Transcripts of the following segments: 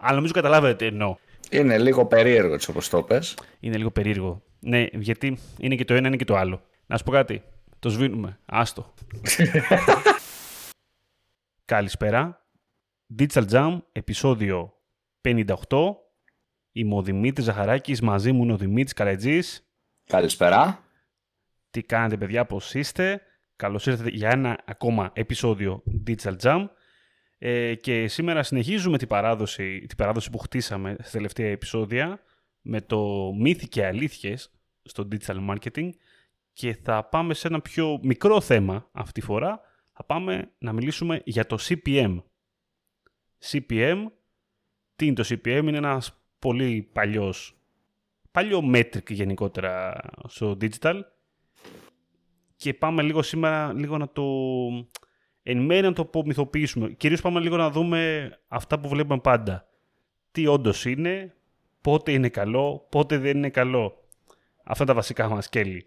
Αλλά νομίζω καταλάβετε τι εννοώ. Είναι λίγο περίεργο έτσι όπως το πες. Είναι λίγο περίεργο. Ναι, γιατί είναι και το ένα, είναι και το άλλο. Να σου πω κάτι. Το σβήνουμε. Άστο. Καλησπέρα. Digital Jam, επεισόδιο 58. Είμαι ο Δημήτρης Ζαχαράκης, μαζί μου είναι ο Δημήτρης Καλετζής. Καλησπέρα. Τι κάνετε παιδιά, πώς είστε. Καλώς ήρθατε για ένα ακόμα επεισόδιο Digital Jam. Ε, και σήμερα συνεχίζουμε την παράδοση, την παράδοση που χτίσαμε στα τελευταία επεισόδια με το μύθι και αλήθειες στο digital marketing και θα πάμε σε ένα πιο μικρό θέμα αυτή τη φορά. Θα πάμε να μιλήσουμε για το CPM. CPM, τι είναι το CPM, είναι ένας πολύ παλιός, παλιό metric γενικότερα στο digital και πάμε λίγο σήμερα λίγο να το εν μέρει να το απομυθοποιήσουμε. Κυρίως πάμε λίγο να δούμε αυτά που βλέπουμε πάντα. Τι όντως είναι, πότε είναι καλό, πότε δεν είναι καλό. Αυτά τα βασικά μας σκέλη.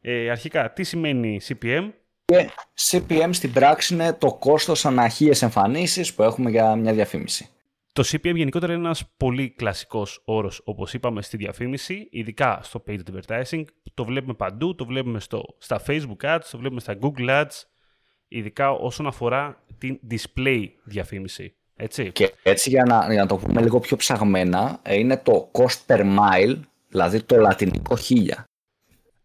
Ε, αρχικά, τι σημαίνει CPM? Και CPM στην πράξη είναι το κόστος αναχείες εμφανίσεις που έχουμε για μια διαφήμιση. Το CPM γενικότερα είναι ένας πολύ κλασικός όρος, όπως είπαμε στη διαφήμιση, ειδικά στο paid advertising. Το βλέπουμε παντού, το βλέπουμε στο, στα Facebook ads, το βλέπουμε στα Google ads, ειδικά όσον αφορά την display διαφήμιση. Έτσι. Και έτσι για να, για να το πούμε λίγο πιο ψαγμένα, ε, είναι το cost per mile, δηλαδή το λατινικό χίλια.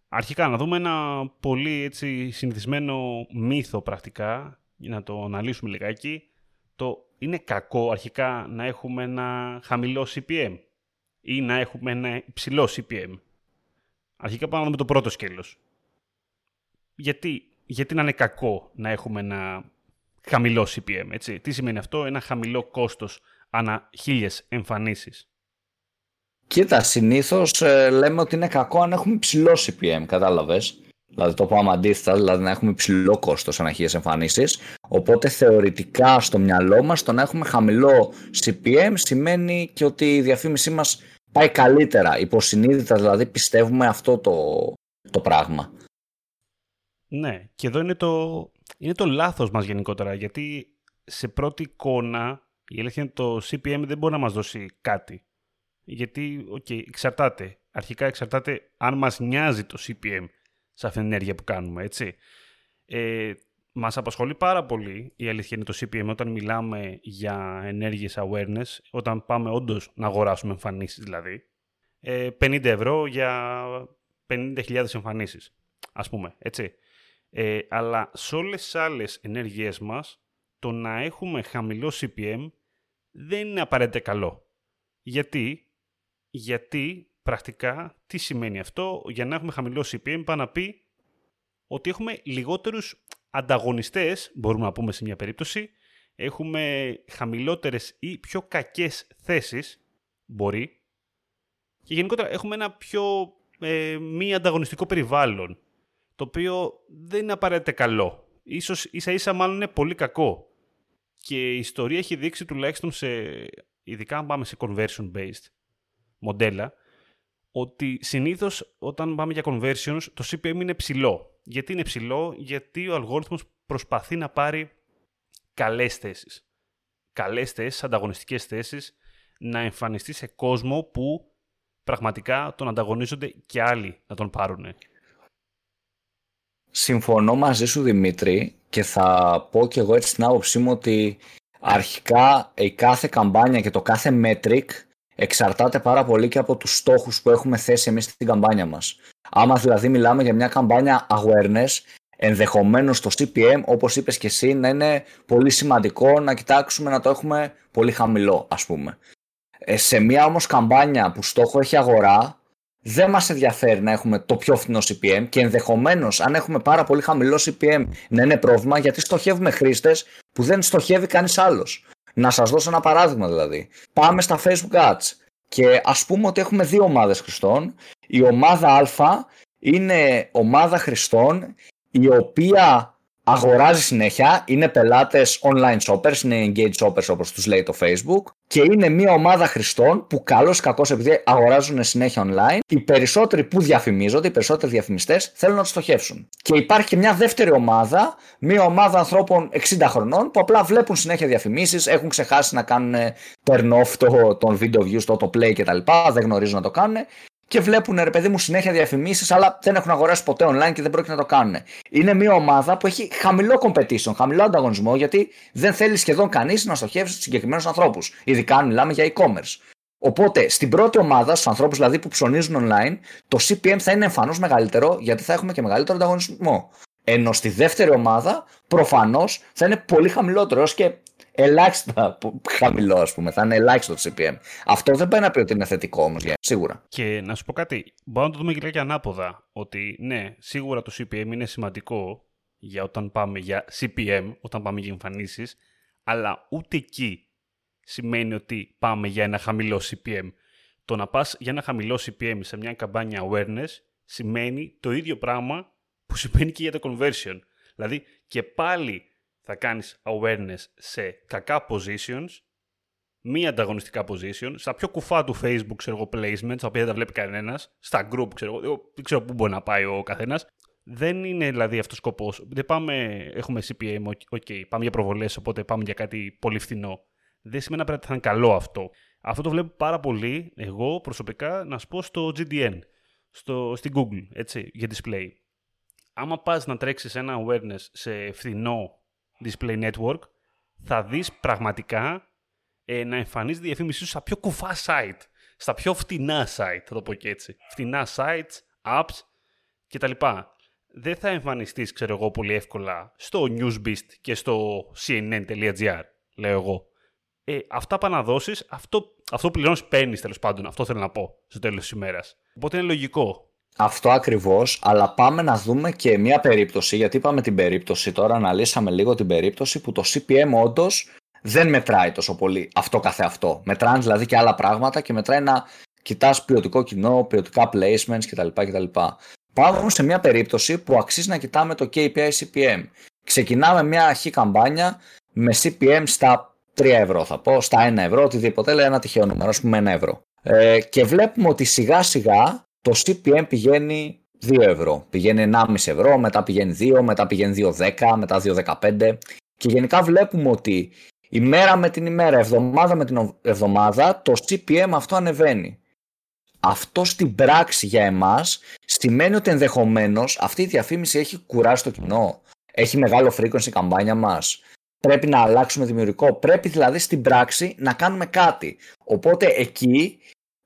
Αρχικά να δούμε ένα πολύ έτσι, συνηθισμένο μύθο πρακτικά, για να το αναλύσουμε λιγάκι. Το είναι κακό αρχικά να έχουμε ένα χαμηλό CPM ή να έχουμε ένα υψηλό CPM. Αρχικά πάμε να δούμε το πρώτο σκέλος. Γιατί γιατί να είναι κακό να έχουμε ένα χαμηλό CPM, έτσι; Τι σημαίνει αυτό, ένα χαμηλό κόστος ανά χίλιες εμφανίσεις. Κοίτα, συνήθως ε, λέμε ότι είναι κακό αν έχουμε υψηλό CPM, κατάλαβες; Δηλαδή το πάμε αντίθετα, δηλαδή να έχουμε υψηλό κόστος ανά χίλιες εμφανίσεις. Οπότε θεωρητικά στο μυαλό μας το να έχουμε χαμηλό CPM σημαίνει και ότι η διαφήμισή μας πάει καλύτερα. Υποσυνείδητα δηλαδή πιστεύουμε αυτό το, το πράγμα. Ναι, και εδώ είναι το, είναι το λάθος μας γενικότερα, γιατί σε πρώτη εικόνα η αλήθεια είναι το CPM δεν μπορεί να μας δώσει κάτι. Γιατί, okay, εξαρτάται. Αρχικά εξαρτάται αν μας νοιάζει το CPM σε αυτήν την ενέργεια που κάνουμε, έτσι. Ε, μας απασχολεί πάρα πολύ, η αλήθεια είναι το CPM, όταν μιλάμε για ενέργειες awareness, όταν πάμε όντως να αγοράσουμε εμφανίσεις δηλαδή. Ε, 50 ευρώ για 50.000 εμφανίσεις, ας πούμε, έτσι. Ε, αλλά σε όλες τις άλλες ενέργειές μας, το να έχουμε χαμηλό CPM δεν είναι απαραίτητα καλό. Γιατί, γιατί πρακτικά τι σημαίνει αυτό, για να έχουμε χαμηλό CPM πάει να πει ότι έχουμε λιγότερους ανταγωνιστές, μπορούμε να πούμε σε μια περίπτωση, έχουμε χαμηλότερες ή πιο κακές θέσεις, μπορεί, και γενικότερα έχουμε ένα πιο ε, μη ανταγωνιστικό περιβάλλον το οποίο δεν είναι απαραίτητα καλό. Ίσως ίσα ίσα μάλλον είναι πολύ κακό. Και η ιστορία έχει δείξει τουλάχιστον σε, ειδικά αν πάμε σε conversion based μοντέλα, ότι συνήθως όταν πάμε για conversions το CPM είναι ψηλό. Γιατί είναι ψηλό, γιατί ο αλγόριθμος προσπαθεί να πάρει καλές θέσεις. Καλές θέσεις, ανταγωνιστικές θέσεις, να εμφανιστεί σε κόσμο που πραγματικά τον ανταγωνίζονται και άλλοι να τον πάρουν. Συμφωνώ μαζί σου Δημήτρη και θα πω και εγώ έτσι την άποψή μου ότι αρχικά η κάθε καμπάνια και το κάθε metric εξαρτάται πάρα πολύ και από τους στόχους που έχουμε θέσει εμείς στην καμπάνια μας. Άμα δηλαδή μιλάμε για μια καμπάνια awareness, ενδεχομένως το CPM, όπως είπες και εσύ, να είναι πολύ σημαντικό να κοιτάξουμε να το έχουμε πολύ χαμηλό, ας πούμε. Ε, σε μια όμως καμπάνια που στόχο έχει αγορά, δεν μας ενδιαφέρει να έχουμε το πιο φθηνό CPM και ενδεχομένως αν έχουμε πάρα πολύ χαμηλό CPM να είναι πρόβλημα γιατί στοχεύουμε χρήστες που δεν στοχεύει κανείς άλλος. Να σας δώσω ένα παράδειγμα δηλαδή. Πάμε στα Facebook Ads και ας πούμε ότι έχουμε δύο ομάδες χρηστών. Η ομάδα Α είναι ομάδα χρηστών η οποία αγοράζει συνέχεια, είναι πελάτες online shoppers, είναι engaged shoppers όπως τους λέει το Facebook και είναι μια ομάδα χρηστών που καλώς ή κακώς επειδή αγοράζουν συνέχεια online, οι περισσότεροι που διαφημίζονται, οι περισσότεροι διαφημιστές θέλουν να τους στοχεύσουν. Και υπάρχει και μια δεύτερη ομάδα, μια ομάδα ανθρώπων 60 χρονών που απλά βλέπουν συνέχεια διαφημίσεις, έχουν ξεχάσει να κάνουν turn off το, τον video views, το autoplay κτλ. Δεν γνωρίζουν να το κάνουν και βλέπουν ρε παιδί μου συνέχεια διαφημίσεις, αλλά δεν έχουν αγοράσει ποτέ online και δεν πρόκειται να το κάνουν. Είναι μια ομάδα που έχει χαμηλό competition, χαμηλό ανταγωνισμό, γιατί δεν θέλει σχεδόν κανείς να στοχεύσει στους συγκεκριμένους ανθρώπους. Ειδικά αν μιλάμε για e-commerce. Οπότε στην πρώτη ομάδα, στους ανθρώπους δηλαδή που ψωνίζουν online, το CPM θα είναι εμφανώς μεγαλύτερο, γιατί θα έχουμε και μεγαλύτερο ανταγωνισμό. Ενώ στη δεύτερη ομάδα, προφανώς θα είναι πολύ χαμηλότερο, και ελάχιστα χαμηλό, ας πούμε. Θα είναι ελάχιστο το CPM. Αυτό δεν πάει να πει ότι είναι θετικό όμως, σίγουρα. Και να σου πω κάτι. Μπορούμε να το δούμε και και ανάποδα. Ότι ναι, σίγουρα το CPM είναι σημαντικό για όταν πάμε για CPM, όταν πάμε για εμφανίσεις, αλλά ούτε εκεί σημαίνει ότι πάμε για ένα χαμηλό CPM. Το να πας για ένα χαμηλό CPM σε μια καμπάνια awareness σημαίνει το ίδιο πράγμα που σημαίνει και για το conversion. Δηλαδή και πάλι θα κάνεις awareness σε κακά positions, μη ανταγωνιστικά positions, στα πιο κουφά του Facebook, ξέρω εγώ, placements, τα οποία δεν τα βλέπει κανένας, στα group, ξέρω εγώ, δεν ξέρω πού μπορεί να πάει ο καθένας. Δεν είναι δηλαδή αυτός ο σκοπός. Δεν πάμε, έχουμε CPM, OK, πάμε για προβολές, οπότε πάμε για κάτι πολύ φθηνό. Δεν σημαίνει να πρέπει να είναι καλό αυτό. Αυτό το βλέπω πάρα πολύ, εγώ προσωπικά, να σου πω στο GDN, στο, στην Google, έτσι, για display. Άμα πας να τρέξεις ένα awareness σε φθηνό display network, θα δεις πραγματικά ε, να εμφανίζει διαφήμιση σου στα πιο κουφά site, στα πιο φτηνά site, θα το πω και έτσι. Φτηνά sites, apps κτλ. Δεν θα εμφανιστείς, ξέρω εγώ, πολύ εύκολα στο Newsbeast και στο cnn.gr, λέω εγώ. Ε, αυτά πάνε να δώσεις, αυτό, αυτό πληρώνεις, παίρνεις τέλος πάντων. Αυτό θέλω να πω στο τέλος της ημέρας. Οπότε είναι λογικό αυτό ακριβώς, αλλά πάμε να δούμε και μια περίπτωση, γιατί είπαμε την περίπτωση τώρα, αναλύσαμε λίγο την περίπτωση που το CPM όντως δεν μετράει τόσο πολύ αυτό καθεαυτό. Μετράνε δηλαδή και άλλα πράγματα και μετράει να κοιτάς ποιοτικό κοινό, ποιοτικά placements κτλ. κτλ. Πάμε όμως σε μια περίπτωση που αξίζει να κοιτάμε το KPI CPM. Ξεκινάμε μια αρχή καμπάνια με CPM στα 3 ευρώ θα πω, στα 1 ευρώ, οτιδήποτε, λέει ένα τυχαίο νούμερο, ας πούμε 1 ευρώ. Ε, και βλέπουμε ότι σιγά σιγά το CPM πηγαίνει 2 ευρώ. Πηγαίνει 1,5 ευρώ, μετά πηγαίνει 2, μετά πηγαίνει 2,10, μετά 2,15. Και γενικά βλέπουμε ότι ημέρα με την ημέρα, εβδομάδα με την εβδομάδα, το CPM αυτό ανεβαίνει. Αυτό στην πράξη για εμάς σημαίνει ότι ενδεχομένως αυτή η διαφήμιση έχει κουράσει το κοινό. Έχει μεγάλο frequency η καμπάνια μας. Πρέπει να αλλάξουμε δημιουργικό. Πρέπει δηλαδή στην πράξη να κάνουμε κάτι. Οπότε εκεί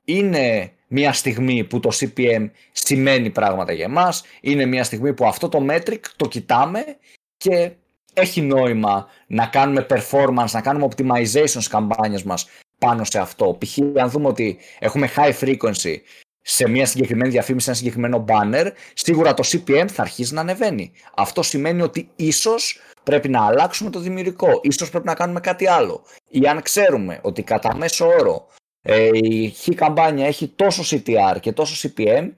είναι μια στιγμή που το CPM σημαίνει πράγματα για εμάς, είναι μια στιγμή που αυτό το metric το κοιτάμε και έχει νόημα να κάνουμε performance, να κάνουμε optimization στις καμπάνιες μας πάνω σε αυτό. Π.χ. αν δούμε ότι έχουμε high frequency σε μια συγκεκριμένη διαφήμιση, ένα συγκεκριμένο banner, σίγουρα το CPM θα αρχίσει να ανεβαίνει. Αυτό σημαίνει ότι ίσως πρέπει να αλλάξουμε το δημιουργικό, ίσως πρέπει να κάνουμε κάτι άλλο. Ή αν ξέρουμε ότι κατά μέσο όρο ε, η χ καμπάνια έχει τόσο CTR και τόσο CPM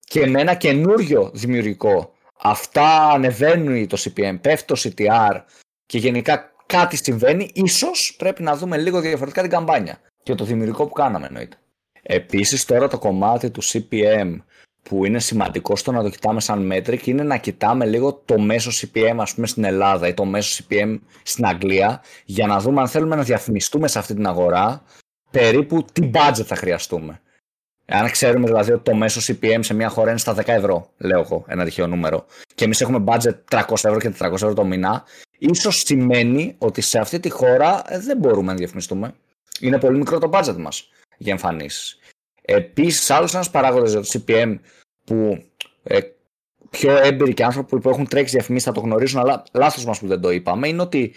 και με ένα καινούριο δημιουργικό. Αυτά ανεβαίνουν το CPM, πέφτει το CTR και γενικά κάτι συμβαίνει, ίσως πρέπει να δούμε λίγο διαφορετικά την καμπάνια και το δημιουργικό που κάναμε εννοείται. Επίσης τώρα το κομμάτι του CPM που είναι σημαντικό στο να το κοιτάμε σαν metric είναι να κοιτάμε λίγο το μέσο CPM ας πούμε στην Ελλάδα ή το μέσο CPM στην Αγγλία για να δούμε αν θέλουμε να διαφημιστούμε σε αυτή την αγορά περίπου τι budget θα χρειαστούμε. Αν ξέρουμε δηλαδή ότι το μέσο CPM σε μια χώρα είναι στα 10 ευρώ, λέω εγώ, ένα τυχαίο νούμερο, και εμείς έχουμε budget 300 ευρώ και 400 ευρώ το μήνα, ίσως σημαίνει ότι σε αυτή τη χώρα ε, δεν μπορούμε να διαφημιστούμε. Είναι πολύ μικρό το budget μας για εμφανίσεις. Επίσης, άλλος ένας παράγοντας για το CPM που ε, πιο έμπειροι και άνθρωποι που έχουν τρέξει διαφημίσει θα το γνωρίζουν, αλλά λάθος μας που δεν το είπαμε, είναι ότι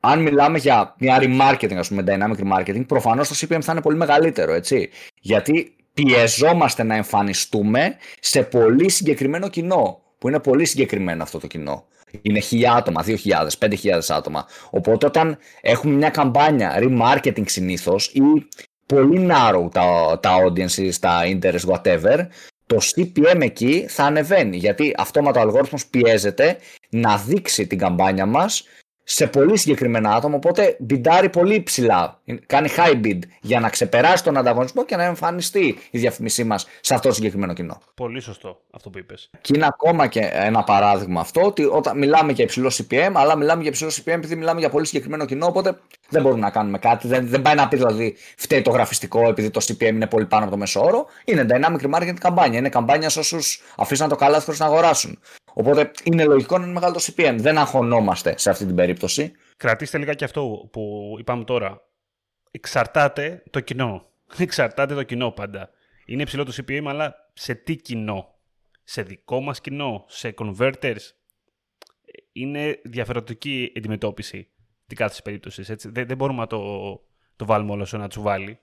αν μιλάμε για μια remarketing, ας πούμε, dynamic remarketing, προφανώς το CPM θα είναι πολύ μεγαλύτερο, έτσι. Γιατί πιεζόμαστε να εμφανιστούμε σε πολύ συγκεκριμένο κοινό. Που είναι πολύ συγκεκριμένο αυτό το κοινό. Είναι χιλιά άτομα, 2.000, 5.000 άτομα. Οπότε όταν έχουμε μια καμπάνια remarketing συνήθως ή πολύ narrow τα, τα audiences, τα interest, whatever, το CPM εκεί θα ανεβαίνει. Γιατί αυτόματα ο αλγόριθμος πιέζεται να δείξει την καμπάνια μας σε πολύ συγκεκριμένα άτομα, οπότε μπιντάρει πολύ ψηλά. Κάνει high bid για να ξεπεράσει τον ανταγωνισμό και να εμφανιστεί η διαφήμισή μας σε αυτό το συγκεκριμένο κοινό. Πολύ σωστό αυτό που είπες. Και είναι ακόμα και ένα παράδειγμα αυτό, ότι όταν μιλάμε για υψηλό CPM, αλλά μιλάμε για υψηλό CPM επειδή μιλάμε για πολύ συγκεκριμένο κοινό, οπότε δεν μπορούμε να κάνουμε κάτι. Δεν, δεν πάει να πει δηλαδή φταίει το γραφιστικό επειδή το CPM είναι πολύ πάνω από το μέσο όρο. Είναι dynamic marketing καμπάνια. Είναι καμπάνια σε όσους αφήσαν το καλάθι χωρίς να αγοράσουν. Οπότε είναι λογικό να είναι μεγάλο το CPM. Δεν αγχωνόμαστε σε αυτή την περίπτωση. Κρατήστε λίγα και αυτό που είπαμε τώρα. Εξαρτάται το κοινό. Εξαρτάται το κοινό πάντα. Είναι υψηλό το CPM, αλλά σε τι κοινό; Σε δικό μας κοινό, σε converters; Είναι διαφορετική αντιμετώπιση την κάθε περίπτωση. Έτσι. Δεν, δεν μπορούμε να το, το βάλουμε όλο σε ένα τσουβάλι.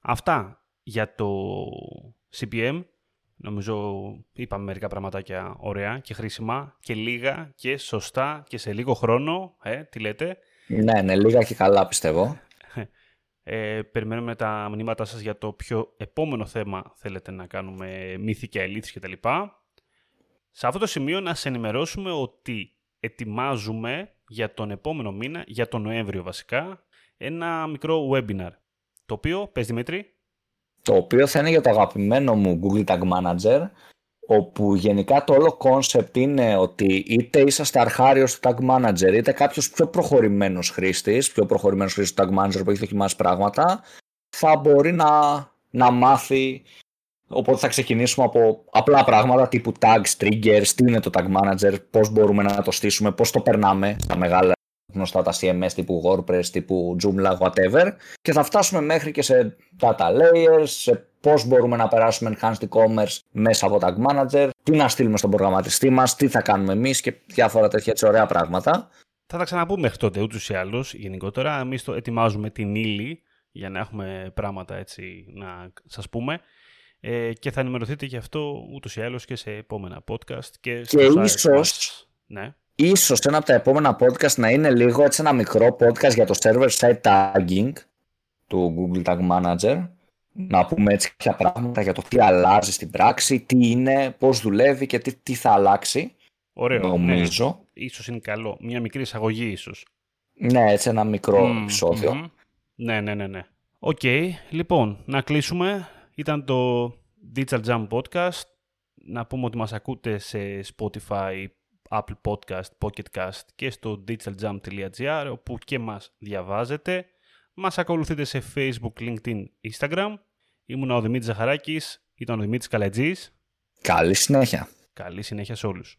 Αυτά για το CPM. Νομίζω είπαμε μερικά πραγματάκια ωραία και χρήσιμα και λίγα και σωστά και σε λίγο χρόνο. Ε, τι λέτε. Ναι, ναι, λίγα και καλά πιστεύω. Ε, περιμένουμε τα μηνύματά σας για το ποιο επόμενο θέμα θέλετε να κάνουμε μύθι και αλήθειες κτλ. Σε αυτό το σημείο να σε ενημερώσουμε ότι ετοιμάζουμε για τον επόμενο μήνα, για τον Νοέμβριο βασικά, ένα μικρό webinar. Το οποίο, πες Δημήτρη, το οποίο θα είναι για το αγαπημένο μου Google Tag Manager, όπου γενικά το όλο concept είναι ότι είτε είσαστε αρχάριος του Tag Manager, είτε κάποιος πιο προχωρημένος χρήστης, πιο προχωρημένος χρήστης του Tag Manager που έχει δοκιμάσει πράγματα, θα μπορεί να, να μάθει. Οπότε θα ξεκινήσουμε από απλά πράγματα τύπου tags, triggers, τι είναι το tag manager, πώς μπορούμε να το στήσουμε, πώς το περνάμε στα μεγάλα γνωστά τα CMS τύπου WordPress, τύπου Joomla, whatever και θα φτάσουμε μέχρι και σε data layers, σε πώς μπορούμε να περάσουμε enhanced e-commerce μέσα από Tag Manager, τι να στείλουμε στον προγραμματιστή μας, τι θα κάνουμε εμείς και διάφορα τέτοια έτσι ωραία πράγματα. Θα τα ξαναπούμε μέχρι τότε ούτως ή άλλως γενικότερα. Εμείς το ετοιμάζουμε την ύλη για να έχουμε πράγματα έτσι να σας πούμε ε, και θα ενημερωθείτε γι' αυτό ούτως ή άλλως και σε επόμενα podcast και, και ίσως, ναι ίσως ένα από τα επόμενα podcast να είναι λίγο έτσι ένα μικρό podcast για το server side tagging του Google Tag Manager. Να πούμε έτσι κάποια πράγματα για το τι αλλάζει στην πράξη, τι είναι, πώς δουλεύει και τι, τι θα αλλάξει. Ωραίο. Νομίζω. Ναι. Ίσως είναι καλό. Μια μικρή εισαγωγή ίσως. Ναι, έτσι ένα μικρό mm, επεισόδιο. Ναι, ναι, ναι, ναι. OK, okay, λοιπόν, να κλείσουμε. Ήταν το Digital Jump Podcast. Να πούμε ότι μας ακούτε σε Spotify, Apple Podcast, Pocket Cast και στο digitaljump.gr όπου και μας διαβάζετε. Μας ακολουθείτε σε Facebook, LinkedIn, Instagram. Ήμουν ο Δημήτρης Ζαχαράκης, ήταν ο Δημήτρης Καλετζής. Καλή συνέχεια. Καλή συνέχεια σε όλους.